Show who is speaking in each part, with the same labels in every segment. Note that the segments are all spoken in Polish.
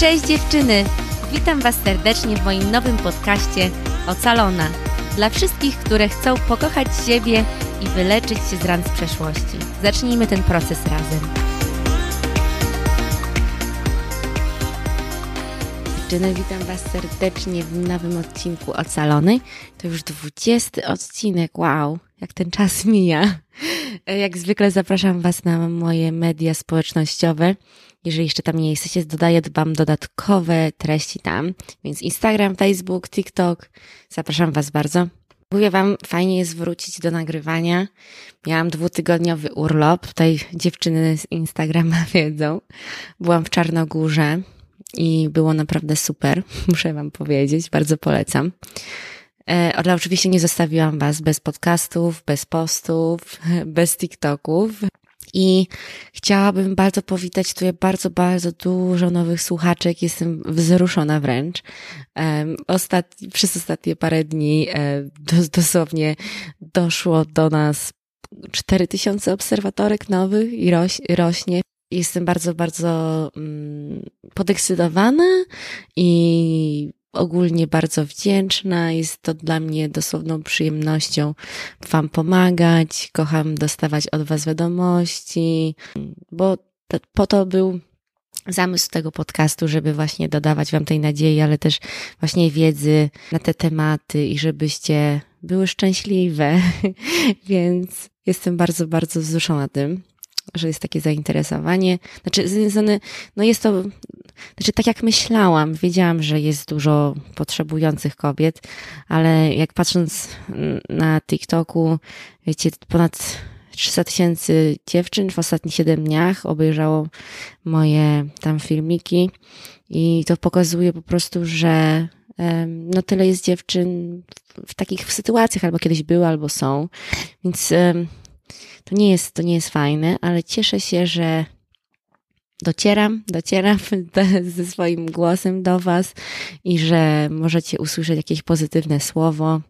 Speaker 1: Cześć dziewczyny! Witam Was serdecznie w moim nowym podcaście Ocalona. Dla wszystkich, które chcą pokochać siebie i wyleczyć się z ran z przeszłości. Zacznijmy ten proces razem. Dziewczyny, witam Was serdecznie w nowym odcinku Ocalony. To już dwudziesty odcinek, wow, jak ten czas mija. Jak zwykle zapraszam Was na moje media społecznościowe. Jeżeli jeszcze tam nie jesteście, dodaję Wam dodatkowe treści tam. Więc Instagram, Facebook, TikTok. Zapraszam Was bardzo. Mówię Wam, fajnie jest wrócić do nagrywania. Miałam dwutygodniowy urlop. Tutaj dziewczyny z Instagrama wiedzą. Byłam w Czarnogórze i było naprawdę super, muszę Wam powiedzieć. Bardzo polecam. E, ale oczywiście nie zostawiłam Was bez podcastów, bez postów, bez TikToków. I chciałabym bardzo powitać tutaj bardzo, bardzo dużo nowych słuchaczek. Jestem wzruszona wręcz. Ostatni, przez ostatnie parę dni e, dosłownie doszło do nas 4000 obserwatorek nowych i roś, rośnie. Jestem bardzo, bardzo mm, podekscytowana i ogólnie bardzo wdzięczna. Jest to dla mnie dosłowną przyjemnością Wam pomagać. Kocham dostawać od Was wiadomości, bo po to był zamysł tego podcastu, żeby właśnie dodawać Wam tej nadziei, ale też właśnie wiedzy na te tematy i żebyście były szczęśliwe. Więc jestem bardzo, bardzo wzruszona tym że jest takie zainteresowanie. Znaczy, z jednej strony, no jest to, znaczy tak jak myślałam, wiedziałam, że jest dużo potrzebujących kobiet, ale jak patrząc na TikToku, wiecie, ponad 300 tysięcy dziewczyn w ostatnich 7 dniach obejrzało moje tam filmiki i to pokazuje po prostu, że no tyle jest dziewczyn w, takich sytuacjach, albo kiedyś były, albo są. Więc to nie jest, to nie jest fajne, ale cieszę się, że docieram, docieram ze swoim głosem do Was i że możecie usłyszeć jakieś pozytywne słowo.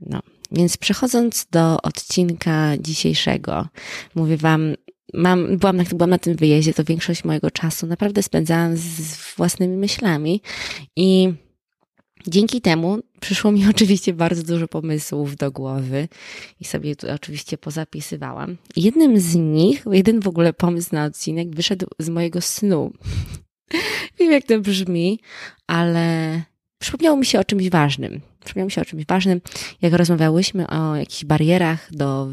Speaker 1: No, więc przechodząc do odcinka dzisiejszego, mówię Wam, mam, byłam, na, byłam na tym wyjeździe, to większość mojego czasu naprawdę spędzałam z własnymi myślami i Dzięki temu przyszło mi oczywiście bardzo dużo pomysłów do głowy i sobie tu oczywiście pozapisywałam. Jednym z nich, jeden w ogóle pomysł na odcinek wyszedł z mojego snu. Wiem jak to brzmi, ale przypomniało mi się o czymś ważnym. Przypomniało mi się o czymś ważnym, jak rozmawiałyśmy o jakichś barierach do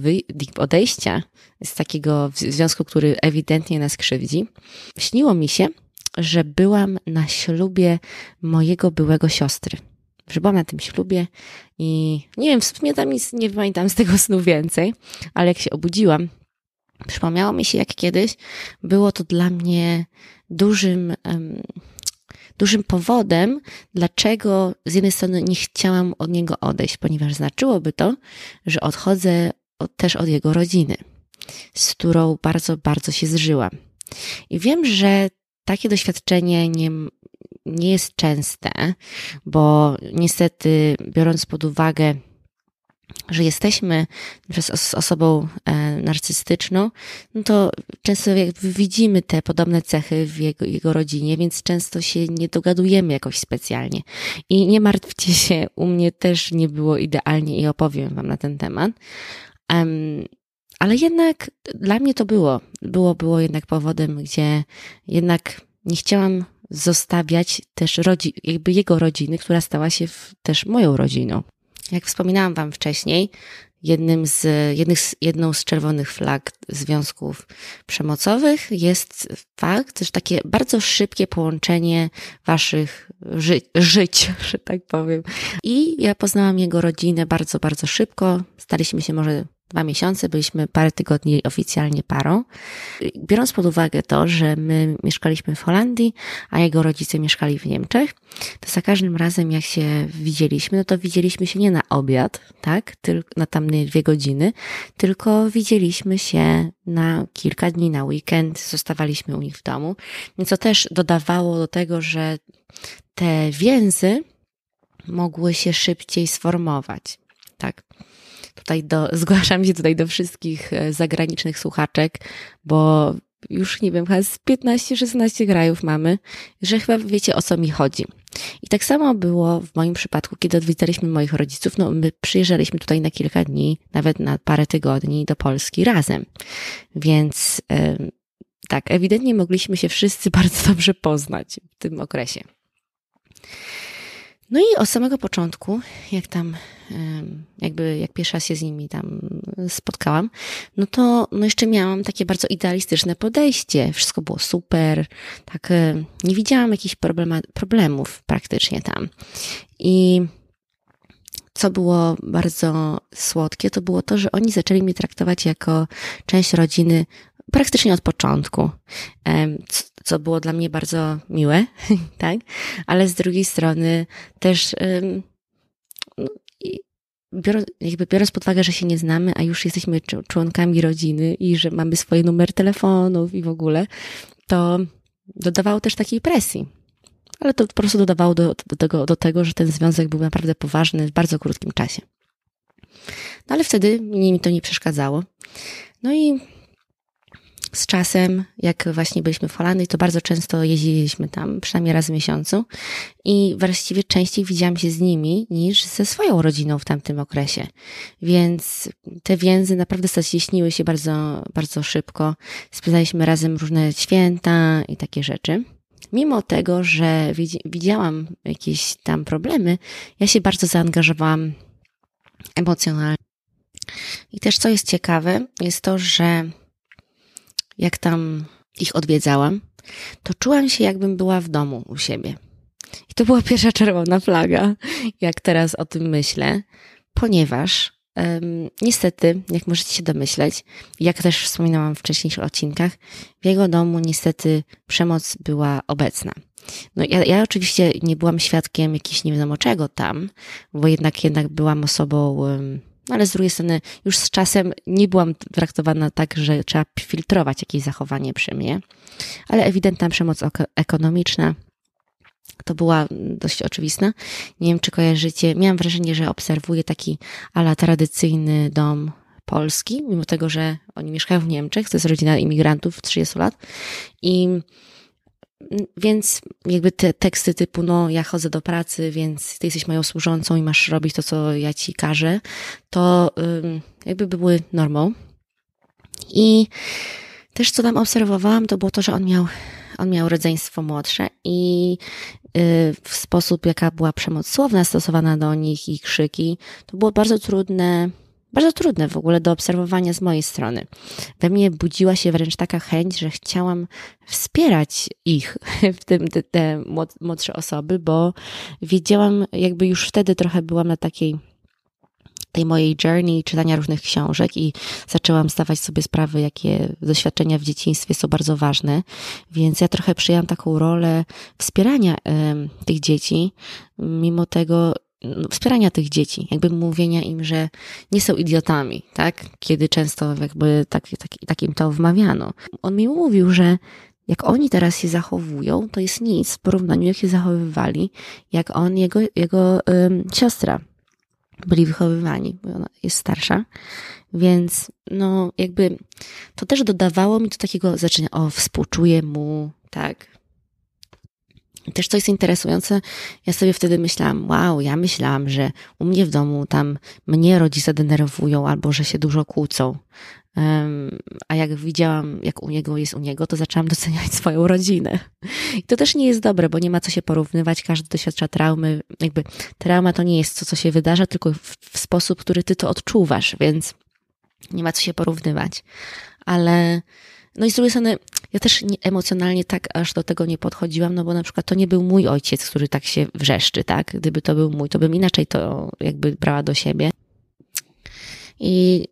Speaker 1: odejścia z takiego związku, który ewidentnie nas krzywdzi. Śniło mi się, że byłam na ślubie mojego byłego siostry. Że byłam na tym ślubie i nie wiem, w sumie tam nic nie pamiętam z tego snu więcej, ale jak się obudziłam, przypomniało mi się jak kiedyś, było to dla mnie dużym, um, dużym powodem, dlaczego z jednej strony nie chciałam od niego odejść, ponieważ znaczyłoby to, że odchodzę od, też od jego rodziny, z którą bardzo, bardzo się zżyłam. I wiem, że takie doświadczenie nie, nie jest częste, bo niestety, biorąc pod uwagę, że jesteśmy z osobą e, narcystyczną, no to często widzimy te podobne cechy w jego, jego rodzinie, więc często się nie dogadujemy jakoś specjalnie. I nie martwcie się, u mnie też nie było idealnie i opowiem Wam na ten temat. Ale jednak dla mnie to było. Było, było jednak powodem, gdzie jednak nie chciałam zostawiać też rodzi, jakby jego rodziny, która stała się też moją rodziną. Jak wspominałam Wam wcześniej, jednym z, jednych jedną z czerwonych flag związków przemocowych jest fakt, że takie bardzo szybkie połączenie Waszych ży żyć, że tak powiem. I ja poznałam jego rodzinę bardzo, bardzo szybko. Staliśmy się może dwa miesiące, byliśmy parę tygodni oficjalnie parą. Biorąc pod uwagę to, że my mieszkaliśmy w Holandii, a jego rodzice mieszkali w Niemczech, to za każdym razem jak się widzieliśmy, no to widzieliśmy się nie na obiad, tak, tylko na tamne dwie godziny, tylko widzieliśmy się na kilka dni, na weekend, zostawaliśmy u nich w domu, to też dodawało do tego, że te więzy mogły się szybciej sformować, tak. Tutaj do, zgłaszam się tutaj do wszystkich e, zagranicznych słuchaczek, bo już nie wiem, chyba z 15-16 krajów mamy, że chyba wiecie o co mi chodzi. I tak samo było w moim przypadku, kiedy odwiedzaliśmy moich rodziców. No, my przyjeżdżaliśmy tutaj na kilka dni, nawet na parę tygodni do Polski razem. Więc tak, ewidentnie mogliśmy się wszyscy bardzo dobrze poznać w tym okresie. No i od samego początku, jak tam, jakby, jak pierwsza się z nimi tam spotkałam, no to no jeszcze miałam takie bardzo idealistyczne podejście. Wszystko było super, tak, nie widziałam jakichś problema, problemów praktycznie tam. I co było bardzo słodkie, to było to, że oni zaczęli mnie traktować jako część rodziny praktycznie od początku, co było dla mnie bardzo miłe, tak? Ale z drugiej strony też no, biorąc, jakby biorąc pod uwagę, że się nie znamy, a już jesteśmy członkami rodziny i że mamy swoje numer telefonów i w ogóle, to dodawało też takiej presji. Ale to po prostu dodawało do, do, tego, do tego, że ten związek był naprawdę poważny w bardzo krótkim czasie. No ale wtedy mi to nie przeszkadzało. No i z czasem, jak właśnie byliśmy w Holandii, to bardzo często jeździliśmy tam, przynajmniej raz w miesiącu i właściwie częściej widziałam się z nimi niż ze swoją rodziną w tamtym okresie. Więc te więzy naprawdę zacieśniły się bardzo, bardzo szybko. Spędzaliśmy razem różne święta i takie rzeczy. Mimo tego, że widziałam jakieś tam problemy, ja się bardzo zaangażowałam emocjonalnie. I też co jest ciekawe, jest to, że jak tam ich odwiedzałam, to czułam się, jakbym była w domu u siebie. I to była pierwsza czerwona flaga, jak teraz o tym myślę, ponieważ um, niestety, jak możecie się domyśleć, jak też wspominałam w wcześniejszych odcinkach, w jego domu niestety przemoc była obecna. No ja, ja oczywiście nie byłam świadkiem jakiejś nie wiadomo czego tam, bo jednak jednak byłam osobą um, no ale z drugiej strony już z czasem nie byłam traktowana tak, że trzeba filtrować jakieś zachowanie przy mnie, ale ewidentna przemoc ekonomiczna to była dość oczywista. Nie wiem, czy kojarzycie. Miałam wrażenie, że obserwuję taki ala tradycyjny dom polski, mimo tego, że oni mieszkają w Niemczech, to jest rodzina imigrantów 30 lat i więc jakby te teksty typu, no ja chodzę do pracy, więc ty jesteś moją służącą i masz robić to, co ja ci każę, to jakby były normą. I też co tam obserwowałam, to było to, że on miał, on miał rodzeństwo młodsze i y, w sposób, jaka była przemoc słowna stosowana do nich i krzyki, to było bardzo trudne bardzo trudne w ogóle do obserwowania z mojej strony. We mnie budziła się wręcz taka chęć, że chciałam wspierać ich, w tym te, te młodsze osoby, bo wiedziałam, jakby już wtedy trochę byłam na takiej tej mojej journey, czytania różnych książek i zaczęłam stawać sobie sprawy, jakie doświadczenia w dzieciństwie są bardzo ważne. Więc ja trochę przyjęłam taką rolę wspierania y, tych dzieci, mimo tego, wspierania tych dzieci, jakby mówienia im, że nie są idiotami, tak? Kiedy często jakby tak, tak, tak im to wmawiano. On mi mówił, że jak oni teraz się zachowują, to jest nic w porównaniu, jak się zachowywali, jak on, jego, jego ym, siostra byli wychowywani, bo ona jest starsza. Więc, no, jakby to też dodawało mi do takiego zaczynania, o, współczuję mu, tak, też co jest interesujące, ja sobie wtedy myślałam, wow, ja myślałam, że u mnie w domu tam mnie rodzice denerwują albo że się dużo kłócą. Um, a jak widziałam, jak u niego jest u niego, to zaczęłam doceniać swoją rodzinę. I to też nie jest dobre, bo nie ma co się porównywać, każdy doświadcza traumy. Jakby trauma to nie jest to, co się wydarza, tylko w, w sposób, który ty to odczuwasz, więc nie ma co się porównywać. Ale no i z drugiej strony, ja też nie, emocjonalnie tak aż do tego nie podchodziłam, no bo na przykład to nie był mój ojciec, który tak się wrzeszczy, tak? Gdyby to był mój, to bym inaczej to jakby brała do siebie. I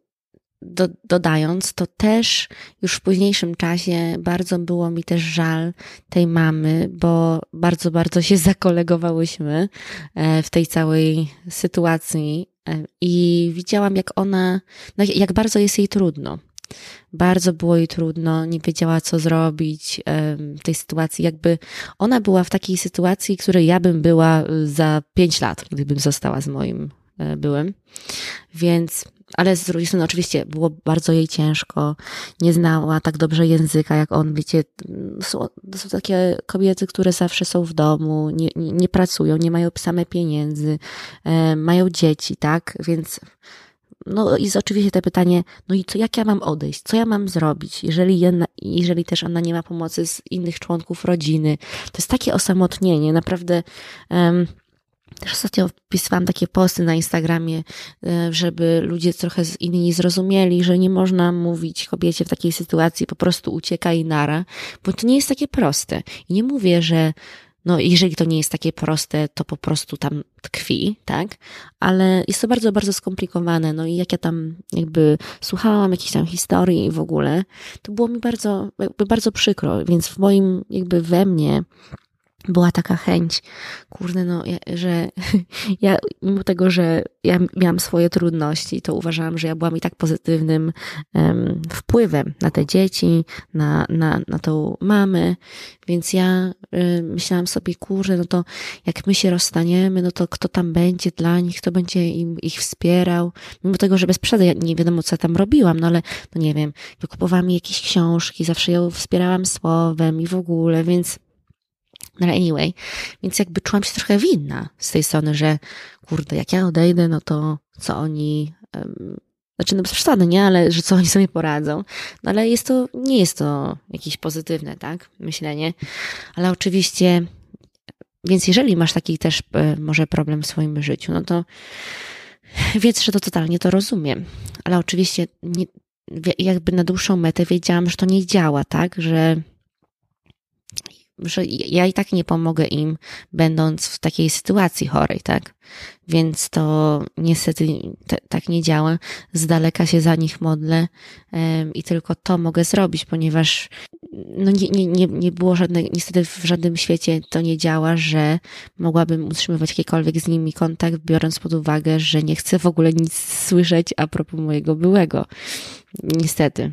Speaker 1: do, dodając, to też już w późniejszym czasie bardzo było mi też żal tej mamy, bo bardzo, bardzo się zakolegowałyśmy e, w tej całej sytuacji e, i widziałam, jak ona, no, jak bardzo jest jej trudno bardzo było jej trudno, nie wiedziała, co zrobić w tej sytuacji. Jakby ona była w takiej sytuacji, której ja bym była y, za pięć lat, gdybym została z moim e, byłem. Więc ale z drugiej strony oczywiście było bardzo jej ciężko, nie znała tak dobrze języka jak on, wiecie, są, to są takie kobiety, które zawsze są w domu, nie, nie, nie pracują, nie mają same pieniędzy, e, mają dzieci, tak, więc no jest oczywiście to pytanie, no i co, jak ja mam odejść? Co ja mam zrobić, jeżeli, jedna, jeżeli też ona nie ma pomocy z innych członków rodziny? To jest takie osamotnienie, naprawdę. Um, też ostatnio wpisywałam takie posty na Instagramie, e, żeby ludzie trochę inni zrozumieli, że nie można mówić kobiecie w takiej sytuacji po prostu ucieka i nara, bo to nie jest takie proste. I nie mówię, że no, jeżeli to nie jest takie proste, to po prostu tam tkwi, tak? Ale jest to bardzo, bardzo skomplikowane. No i jak ja tam jakby słuchałam jakiejś tam historii i w ogóle, to było mi bardzo, jakby bardzo przykro, więc w moim, jakby we mnie, była taka chęć, kurde, no, że ja, mimo tego, że ja miałam swoje trudności, to uważałam, że ja byłam i tak pozytywnym um, wpływem na te dzieci, na, na, na tą mamę, więc ja y, myślałam sobie, kurde, no to jak my się rozstaniemy, no to kto tam będzie dla nich, kto będzie im, ich wspierał, mimo tego, że bez przesady, ja nie wiadomo, co tam robiłam, no ale, no nie wiem, wykupowałam jakieś książki, zawsze ją wspierałam słowem i w ogóle, więc no ale anyway, więc jakby czułam się trochę winna z tej strony, że kurde, jak ja odejdę, no to co oni, um, znaczy no bez nie, ale że co oni sobie poradzą. No ale jest to, nie jest to jakieś pozytywne, tak, myślenie. Ale oczywiście, więc jeżeli masz taki też e, może problem w swoim życiu, no to wiedz, że to totalnie to rozumiem. Ale oczywiście nie, jakby na dłuższą metę wiedziałam, że to nie działa, tak, że że ja i tak nie pomogę im, będąc w takiej sytuacji chorej, tak? Więc to niestety te, tak nie działa. Z daleka się za nich modlę um, i tylko to mogę zrobić, ponieważ no nie, nie, nie, nie było żadnej, niestety w żadnym świecie to nie działa, że mogłabym utrzymywać jakikolwiek z nimi kontakt, biorąc pod uwagę, że nie chcę w ogóle nic słyszeć a propos mojego byłego. Niestety.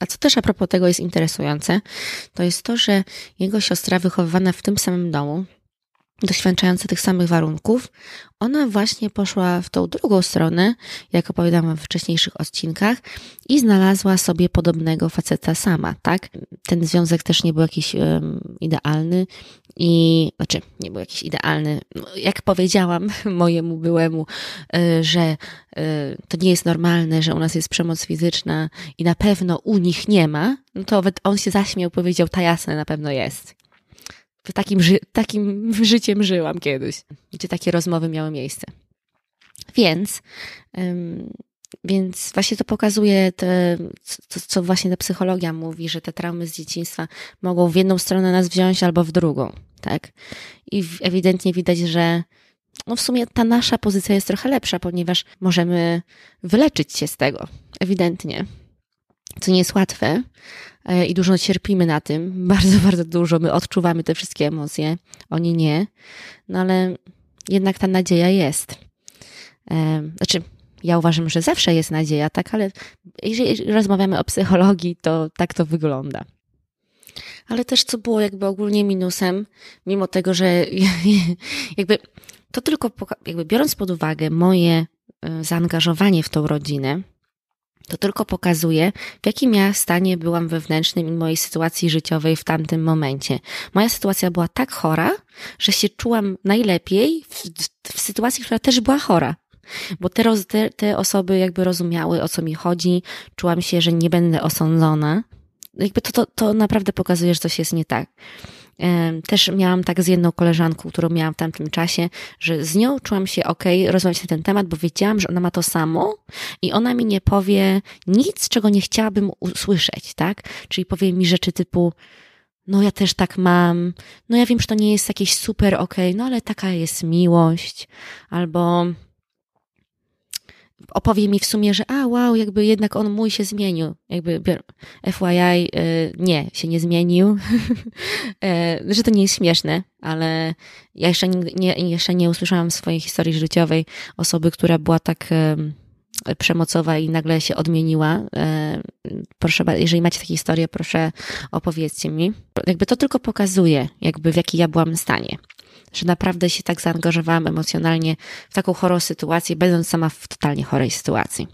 Speaker 1: A co też a propos tego jest interesujące, to jest to, że jego siostra wychowywana w tym samym domu, doświadczająca tych samych warunków, ona właśnie poszła w tą drugą stronę, jak opowiadałam w wcześniejszych odcinkach, i znalazła sobie podobnego faceta sama, tak? Ten związek też nie był jakiś um, idealny i, znaczy, nie był jakiś idealny. Jak powiedziałam mojemu byłemu, y, że y, to nie jest normalne, że u nas jest przemoc fizyczna i na pewno u nich nie ma, no to on się zaśmiał, powiedział, ta jasne, na pewno jest takim, ży takim życiem żyłam kiedyś, gdzie takie rozmowy miały miejsce. Więc, um, więc właśnie to pokazuje, te, co, co właśnie ta psychologia mówi, że te traumy z dzieciństwa mogą w jedną stronę nas wziąć albo w drugą, tak? I ewidentnie widać, że no w sumie ta nasza pozycja jest trochę lepsza, ponieważ możemy wyleczyć się z tego, ewidentnie. Co nie jest łatwe, i dużo cierpimy na tym, bardzo, bardzo dużo. My odczuwamy te wszystkie emocje, oni nie, no ale jednak ta nadzieja jest. E, znaczy, ja uważam, że zawsze jest nadzieja, tak, ale jeżeli rozmawiamy o psychologii, to tak to wygląda. Ale też co było jakby ogólnie minusem, mimo tego, że jakby to tylko, jakby biorąc pod uwagę moje e, zaangażowanie w tą rodzinę, to tylko pokazuje, w jakim ja stanie byłam wewnętrznym i mojej sytuacji życiowej w tamtym momencie. Moja sytuacja była tak chora, że się czułam najlepiej w, w sytuacji, która też była chora. Bo te, te, te osoby jakby rozumiały, o co mi chodzi, czułam się, że nie będę osądzona. Jakby to, to, to naprawdę pokazuje, że coś jest nie tak. Też miałam tak z jedną koleżanką, którą miałam w tamtym czasie, że z nią czułam się ok, rozmawiać na ten temat, bo wiedziałam, że ona ma to samo i ona mi nie powie nic, czego nie chciałabym usłyszeć, tak? Czyli powie mi rzeczy typu, no ja też tak mam, no ja wiem, że to nie jest jakieś super ok, no ale taka jest miłość, albo opowie mi w sumie, że a wow, jakby jednak on mój się zmienił. Jakby FYI, y, nie, się nie zmienił. E, że to nie jest śmieszne, ale ja jeszcze nie, jeszcze nie usłyszałam swojej historii życiowej osoby, która była tak przemocowa i nagle się odmieniła. Proszę, jeżeli macie takie historie, proszę opowiedzcie mi. Jakby to tylko pokazuje, jakby w jakiej ja byłam stanie że naprawdę się tak zaangażowałam emocjonalnie w taką chorą sytuację, będąc sama w totalnie chorej sytuacji.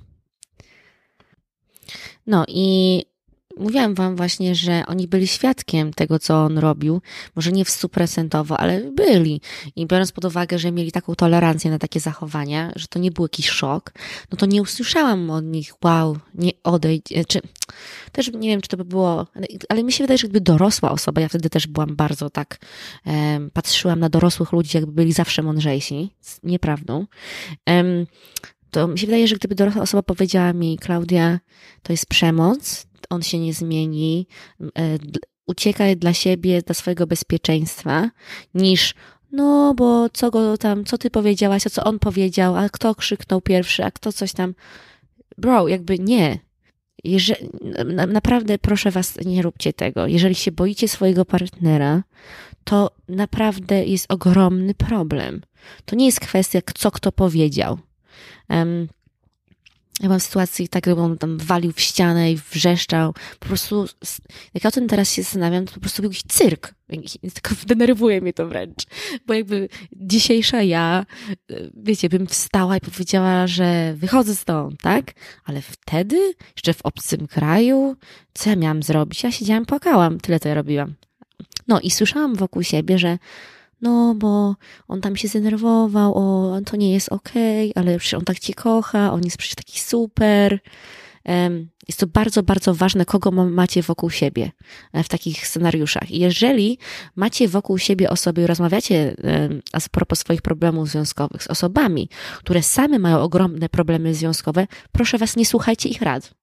Speaker 1: No i mówiłam wam właśnie, że oni byli świadkiem tego, co on robił. Może nie w stuprocentowo, ale byli. I biorąc pod uwagę, że mieli taką tolerancję na takie zachowania, że to nie był jakiś szok, no to nie usłyszałam od nich, wow, nie odejdź, e, czy też nie wiem, czy to by było, ale, mi się wydaje, że gdyby dorosła osoba, ja wtedy też byłam bardzo tak, um, patrzyłam na dorosłych ludzi, jakby byli zawsze mądrzejsi, nieprawdą. Um, to mi się wydaje, że gdyby dorosła osoba powiedziała mi, Klaudia, to jest przemoc, on się nie zmieni, e, uciekaj dla siebie, dla swojego bezpieczeństwa, niż no bo co go tam, co ty powiedziałaś, a co on powiedział, a kto krzyknął pierwszy, a kto coś tam. Bro, jakby nie. Jeżeli, naprawdę proszę was, nie róbcie tego. Jeżeli się boicie swojego partnera, to naprawdę jest ogromny problem. To nie jest kwestia, co kto powiedział. Um, ja byłam w sytuacji tak, gdy on tam walił w ścianę i wrzeszczał. Po prostu, jak ja o tym teraz się zastanawiam, to po prostu był jakiś cyrk. Tylko denerwuje mnie to wręcz. Bo jakby dzisiejsza ja, wiecie, bym wstała i powiedziała, że wychodzę stąd, tak? Ale wtedy, jeszcze w obcym kraju, co ja miałam zrobić? Ja siedziałam, płakałam. Tyle to ja robiłam. No i słyszałam wokół siebie, że no bo on tam się zdenerwował, o, to nie jest okej, okay, ale przecież on tak cię kocha, on jest przecież taki super. Jest to bardzo, bardzo ważne, kogo macie wokół siebie e, w takich scenariuszach. jeżeli macie wokół siebie osoby, rozmawiacie a propos swoich problemów związkowych z osobami, które same mają ogromne problemy związkowe, proszę was, nie słuchajcie ich rad.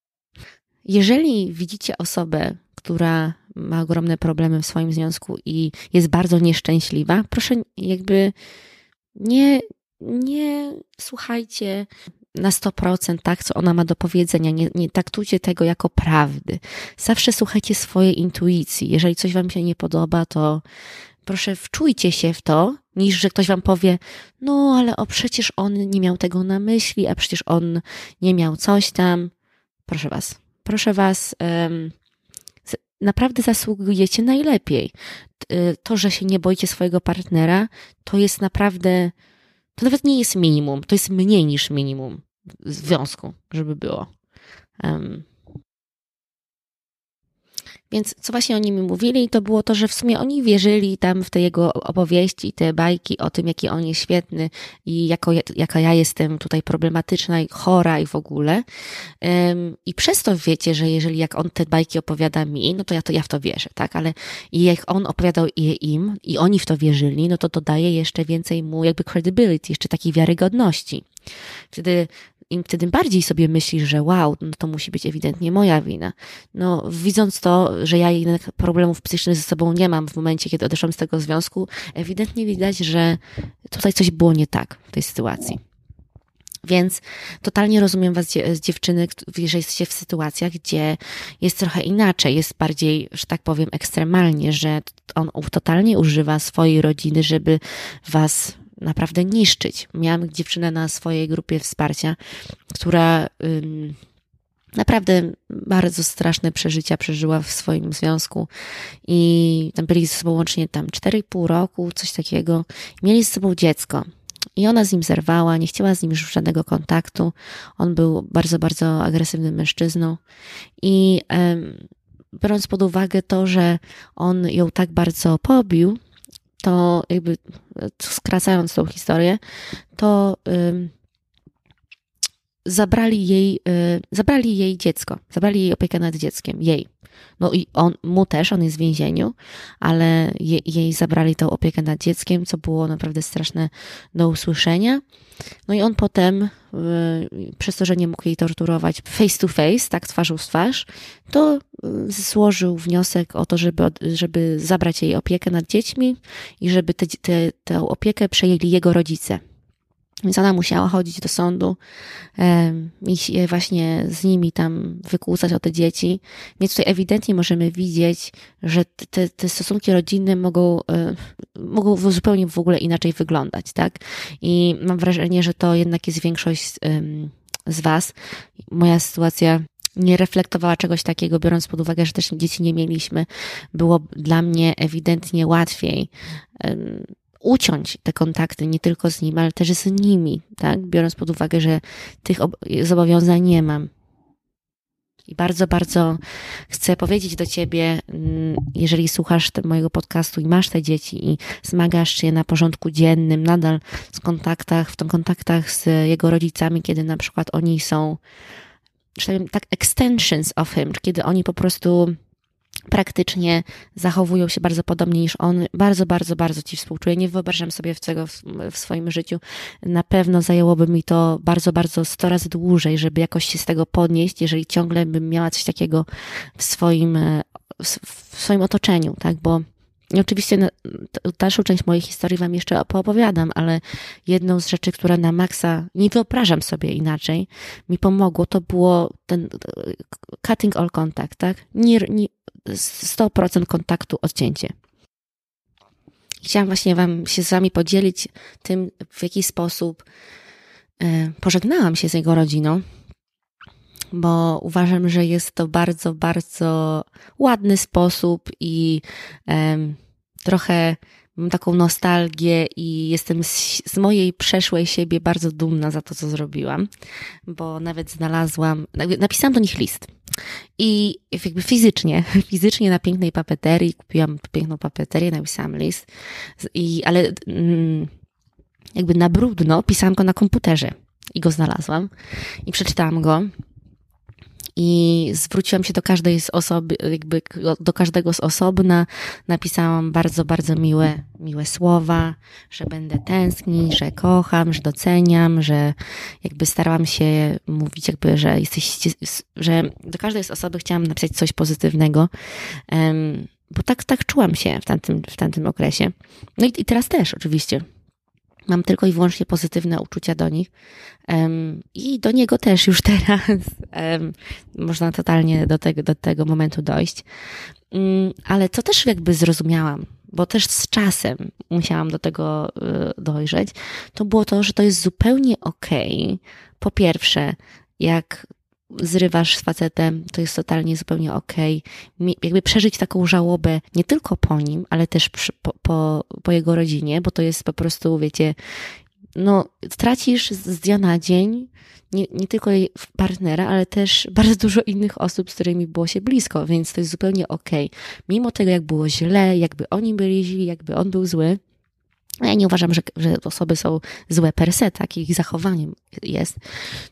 Speaker 1: Jeżeli widzicie osobę, która ma ogromne problemy w swoim związku i jest bardzo nieszczęśliwa, proszę jakby nie, nie słuchajcie na 100% tak, co ona ma do powiedzenia. Nie, nie traktujcie tego jako prawdy. Zawsze słuchajcie swojej intuicji. Jeżeli coś wam się nie podoba, to proszę wczujcie się w to, niż że ktoś wam powie, no ale o przecież on nie miał tego na myśli, a przecież on nie miał coś tam. Proszę was, proszę was, um, naprawdę zasługujecie najlepiej. Y, to, że się nie boicie swojego partnera, to jest naprawdę, to nawet nie jest minimum, to jest mniej niż minimum w związku, żeby było. Um, więc co właśnie oni mi mówili, to było to, że w sumie oni wierzyli tam w te jego opowieści, te bajki o tym, jaki on jest świetny i jako, jaka ja jestem tutaj problematyczna i chora i w ogóle. Um, I przez to wiecie, że jeżeli jak on te bajki opowiada mi, no to ja, to ja w to wierzę, tak? Ale jak on opowiadał je im i oni w to wierzyli, no to to daje jeszcze więcej mu jakby credibility, jeszcze takiej wiarygodności. Wtedy im wtedy bardziej sobie myślisz, że wow, no to musi być ewidentnie moja wina. No, widząc to, że ja jednak problemów psychicznych ze sobą nie mam w momencie, kiedy odeszłam z tego związku, ewidentnie widać, że tutaj coś było nie tak w tej sytuacji. Więc totalnie rozumiem Was, dziewczyny, jeżeli jesteście w sytuacjach, gdzie jest trochę inaczej, jest bardziej, że tak powiem, ekstremalnie, że on totalnie używa swojej rodziny, żeby Was naprawdę niszczyć. Miałam dziewczynę na swojej grupie wsparcia, która ym, naprawdę bardzo straszne przeżycia przeżyła w swoim związku i tam byli ze sobą łącznie tam 4,5 roku, coś takiego. Mieli ze sobą dziecko. I ona z nim zerwała, nie chciała z nim już żadnego kontaktu. On był bardzo, bardzo agresywnym mężczyzną. I um, biorąc pod uwagę to, że on ją tak bardzo pobił, to jakby skracając tą historię, to zabrali jej, y, zabrali jej dziecko, zabrali jej opiekę nad dzieckiem, jej. No i on, mu też, on jest w więzieniu, ale je, jej zabrali tą opiekę nad dzieckiem, co było naprawdę straszne do usłyszenia. No i on potem, y, przez to, że nie mógł jej torturować face to face, tak twarzą w twarz, to y, złożył wniosek o to, żeby, żeby zabrać jej opiekę nad dziećmi i żeby tę opiekę przejęli jego rodzice. Więc ona musiała chodzić do sądu i się właśnie z nimi tam wykłócać o te dzieci. Więc tutaj ewidentnie możemy widzieć, że te, te stosunki rodzinne mogą, e, mogą zupełnie w ogóle inaczej wyglądać, tak? I mam wrażenie, że to jednak jest większość z Was. Moja sytuacja nie reflektowała czegoś takiego, biorąc pod uwagę, że też dzieci nie mieliśmy, było dla mnie ewidentnie łatwiej uciąć te kontakty nie tylko z nim, ale też z nimi, tak? Biorąc pod uwagę, że tych zobowiązań nie mam. I bardzo, bardzo chcę powiedzieć do Ciebie, mm, jeżeli słuchasz mojego podcastu i masz te dzieci i zmagasz się na porządku dziennym, nadal w kontaktach, w tym kontaktach z jego rodzicami, kiedy na przykład oni są, tak, extensions of him, kiedy oni po prostu praktycznie zachowują się bardzo podobnie niż on. Bardzo, bardzo, bardzo Ci współczuję. Nie wyobrażam sobie tego w, w, swoim życiu. Na pewno zajęłoby mi to bardzo, bardzo sto razy dłużej, żeby jakoś się z tego podnieść, jeżeli ciągle bym miała coś takiego w swoim, w swoim otoczeniu, tak? Bo oczywiście no, dalszą część mojej historii Wam jeszcze opowiadam, ale jedną z rzeczy, która na maksa, nie wyobrażam sobie inaczej, mi pomogło, to było ten cutting all contact, tak? Nie, nie, 100% kontaktu, odcięcie. Chciałam właśnie Wam się z Wami podzielić tym, w jaki sposób e, pożegnałam się z jego rodziną, bo uważam, że jest to bardzo, bardzo ładny sposób i um, trochę mam taką nostalgię i jestem z, z, mojej przeszłej siebie bardzo dumna za to, co zrobiłam, bo nawet znalazłam, napisałam do nich list. I jakby fizycznie, fizycznie na pięknej papeterii, kupiłam piękną papeterię, napisałam list, i, ale mm, jakby na brudno pisałam go na komputerze i go znalazłam i przeczytałam go i zwróciłam się do każdej z osoby, jakby do każdego z osobna. Napisałam bardzo, bardzo miłe, miłe słowa, że będę tęsknić, że kocham, że doceniam, że jakby starałam się mówić jakby, że jesteś, że do każdej z osoby chciałam napisać coś pozytywnego. Um, bo tak, tak czułam się w tamtym, w tamtym okresie. No i, i teraz też oczywiście. Mam tylko i wyłącznie pozytywne uczucia do nich. Um, I do niego też już teraz um, można totalnie do tego, do tego momentu dojść. Um, ale co też jakby zrozumiałam, bo też z czasem musiałam do tego y, dojrzeć, to było to, że to jest zupełnie okej. Okay. Po pierwsze, jak zrywasz z facetem, to jest totalnie zupełnie okej. Okay. Jakby przeżyć taką żałobę nie tylko po nim, ale też po, po, po jego rodzinie, bo to jest po prostu, wiecie, no, tracisz z dnia na dzień nie, nie tylko partnera, ale też bardzo dużo innych osób, z którymi było się blisko, więc to jest zupełnie okej. Okay. Mimo tego, jak było źle, jakby oni byli źli, jakby on był zły, ja nie uważam, że, że osoby są złe per se, tak, ich zachowaniem jest,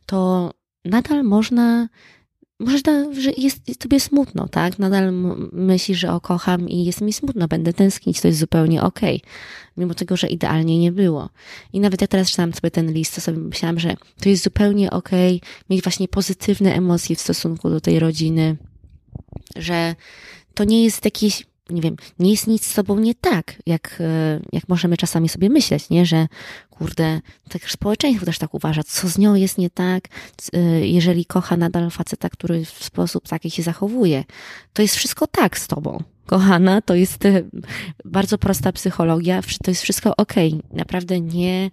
Speaker 1: to nadal można, można, że jest, jest tobie smutno, tak? Nadal myślisz, że o kocham i jest mi smutno, będę tęsknić, to jest zupełnie okej. Okay. Mimo tego, że idealnie nie było. I nawet ja teraz czytałam sobie ten list, to sobie myślałam, że to jest zupełnie okej okay, mieć właśnie pozytywne emocje w stosunku do tej rodziny, że to nie jest jakieś nie wiem, nie jest nic z sobą nie tak, jak, e, jak możemy czasami sobie myśleć, nie? Że kurde, tak społeczeństwo też tak uważa, co z nią jest nie tak, e, jeżeli kocha nadal faceta, który w sposób taki się zachowuje. To jest wszystko tak z tobą. Kochana, to jest e, bardzo prosta psychologia, to jest wszystko ok. Naprawdę nie,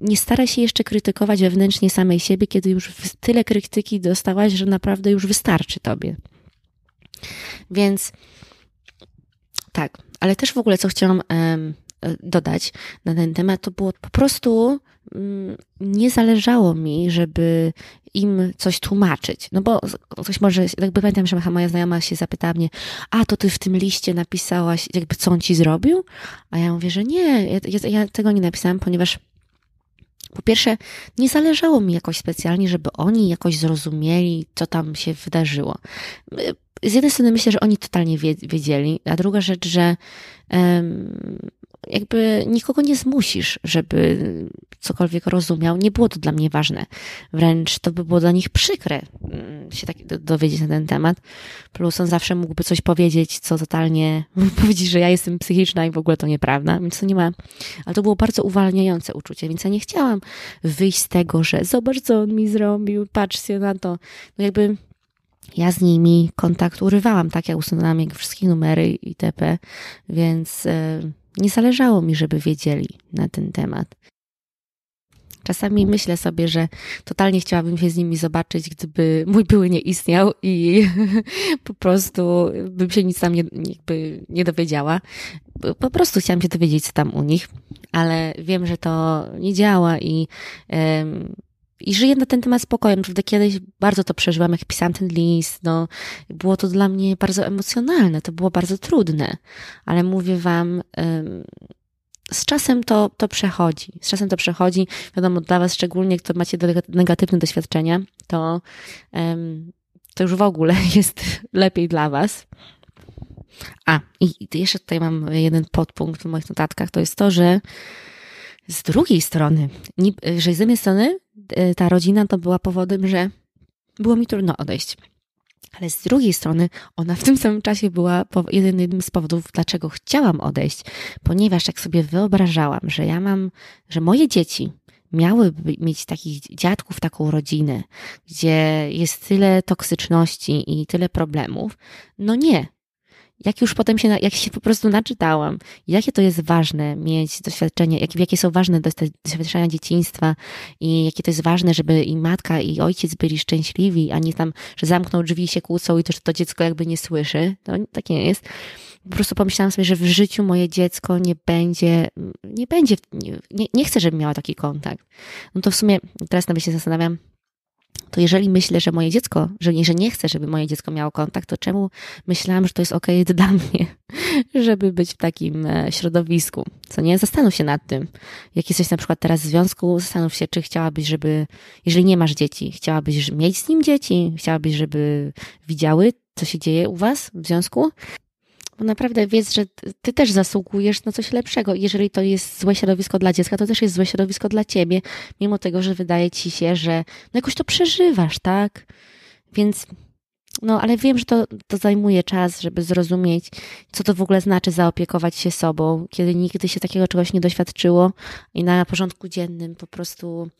Speaker 1: nie staraj się jeszcze krytykować wewnętrznie samej siebie, kiedy już tyle krytyki dostałaś, że naprawdę już wystarczy tobie. Więc tak, ale też w ogóle co chciałam dodać na ten temat, to było po prostu mm, nie zależało mi, żeby im coś tłumaczyć. No bo ktoś może, jakby pamiętam, że moja znajoma się zapytała mnie, a to ty w tym liście napisałaś, jakby co on ci zrobił? A ja mówię, że nie, ja, ja tego nie napisałam, ponieważ po pierwsze, nie zależało mi jakoś specjalnie, żeby oni jakoś zrozumieli, co tam się wydarzyło z jednej strony myślę, że oni totalnie wiedzieli, a druga rzecz, że jakby nikogo nie zmusisz, żeby cokolwiek rozumiał. Nie było to dla mnie ważne. Wręcz to by było dla nich przykre mm, się tak dowiedzieć na ten temat. Plus on zawsze mógłby coś powiedzieć, co totalnie powiedzieć, że ja jestem psychiczna i w ogóle to nieprawda, więc to nie ma. Ale to było bardzo uwalniające uczucie, więc ja nie chciałam wyjść z tego, że zobacz, co on mi zrobił, patrzcie na to. No jakby ja z nimi kontakt urywałam, tak jak usunęłam jak wszystkie numery itp., więc e, nie zależało mi, żeby wiedzieli na ten temat. Czasami myślę sobie, że totalnie chciałabym się z nimi zobaczyć, gdyby mój były nie istniał i po prostu bym się nic tam nie, jakby nie dowiedziała. Po prostu chciałam się dowiedzieć, co tam u nich, ale wiem, że to nie działa i i żyję na ten temat spokojnie. Naprawdę kiedyś bardzo to przeżyłam, jak pisałam ten list. No, było to dla mnie bardzo emocjonalne, to było bardzo trudne, ale mówię Wam, z czasem to, to przechodzi. Z czasem to przechodzi. Wiadomo, dla Was szczególnie, kto macie negatywne doświadczenia, to, to już w ogóle jest lepiej dla Was. A, i jeszcze tutaj mam jeden podpunkt w moich notatkach, to jest to, że z drugiej strony, że z jednej strony e, ta rodzina to była powodem, że było mi trudno odejść. Ale z drugiej strony, ona w tym samym czasie była jednym z powodów, dlaczego chciałam odejść, ponieważ jak sobie wyobrażałam, że ja mam, że moje dzieci miałyby mieć takich dziadków, taką rodzinę, gdzie jest tyle toksyczności i tyle problemów, no nie, jak już potem się, jak się po prostu naczytałam, jakie to jest ważne mieć doświadczenie, jak, jakie są ważne doświadczenia dzieciństwa i jakie to jest ważne, żeby i matka, i ojciec byli szczęśliwi, a nie tam, że zamkną drzwi i się kłócą i to, że to dziecko jakby nie słyszy. To tak nie jest. Po prostu pomyślałam sobie, że w życiu moje dziecko nie będzie, nie będzie, nie, nie chcę, żeby miała taki kontakt. No to w sumie teraz nawet się zastanawiam, to jeżeli myślę, że moje dziecko, że nie, że nie chcę, żeby moje dziecko miało kontakt, to czemu myślałam, że to jest okay dla mnie, żeby być w takim e, środowisku? Co nie? Zastanów się nad tym. Jak jesteś na przykład teraz w związku, zastanów się, czy chciałabyś, żeby, jeżeli nie masz dzieci, chciałabyś mieć z nim dzieci, chciałabyś, żeby widziały, co się dzieje u was w związku? Bo naprawdę wiedz, że ty też zasługujesz na coś lepszego. Jeżeli to jest złe środowisko dla dziecka, to też jest złe środowisko dla ciebie, mimo tego, że wydaje ci się, że no jakoś to przeżywasz, tak? Więc no, ale wiem, że to, to zajmuje czas, żeby zrozumieć, co to w ogóle znaczy zaopiekować się sobą, kiedy nigdy się takiego czegoś nie doświadczyło i na porządku dziennym po prostu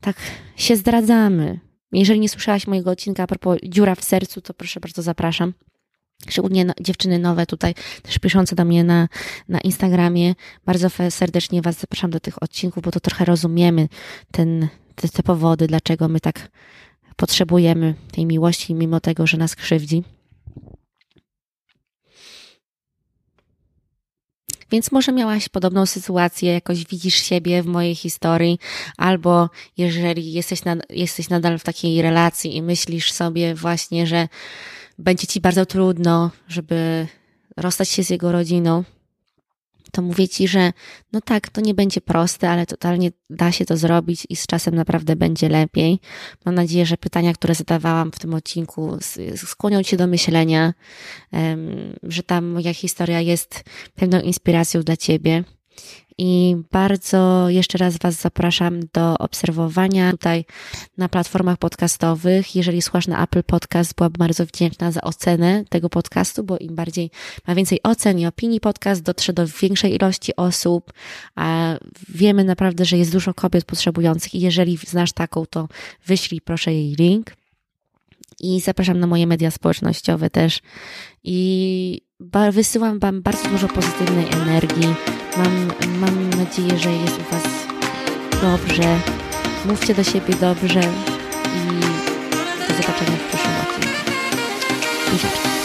Speaker 1: tak się zdradzamy. Jeżeli nie słyszałaś mojego odcinka a propos dziura w sercu, to proszę bardzo zapraszam. Szczególnie no, dziewczyny nowe tutaj, też piszące do mnie na, na Instagramie. Bardzo serdecznie Was zapraszam do tych odcinków, bo to trochę rozumiemy ten, te, te powody, dlaczego my tak potrzebujemy tej miłości, mimo tego, że nas krzywdzi. Więc może miałaś podobną sytuację, jakoś widzisz siebie w mojej historii, albo jeżeli jesteś, nad, jesteś nadal w takiej relacji i myślisz sobie właśnie, że będzie ci bardzo trudno, żeby rozstać się z jego rodziną, to mówię ci, że no tak, to nie będzie proste, ale totalnie da się to zrobić i z czasem naprawdę będzie lepiej. Mam nadzieję, że pytania, które zadawałam w tym odcinku, skłonią cię do myślenia, że ta moja historia jest pewną inspiracją dla ciebie i bardzo jeszcze raz Was zapraszam do obserwowania tutaj na platformach podcastowych. Jeżeli słuchasz na Apple Podcast, byłabym bardzo wdzięczna za ocenę tego podcastu, bo im bardziej ma więcej ocen i opinii podcast dotrze do większej ilości osób. A wiemy naprawdę, że jest dużo kobiet potrzebujących i jeżeli znasz taką, to wyślij proszę jej link. I zapraszam na moje media społecznościowe też. I wysyłam Wam bardzo dużo pozytywnej energii Mam, mam nadzieję, że jest u Was dobrze. Mówcie do siebie dobrze i do zobaczenia w przyszłym odcinku.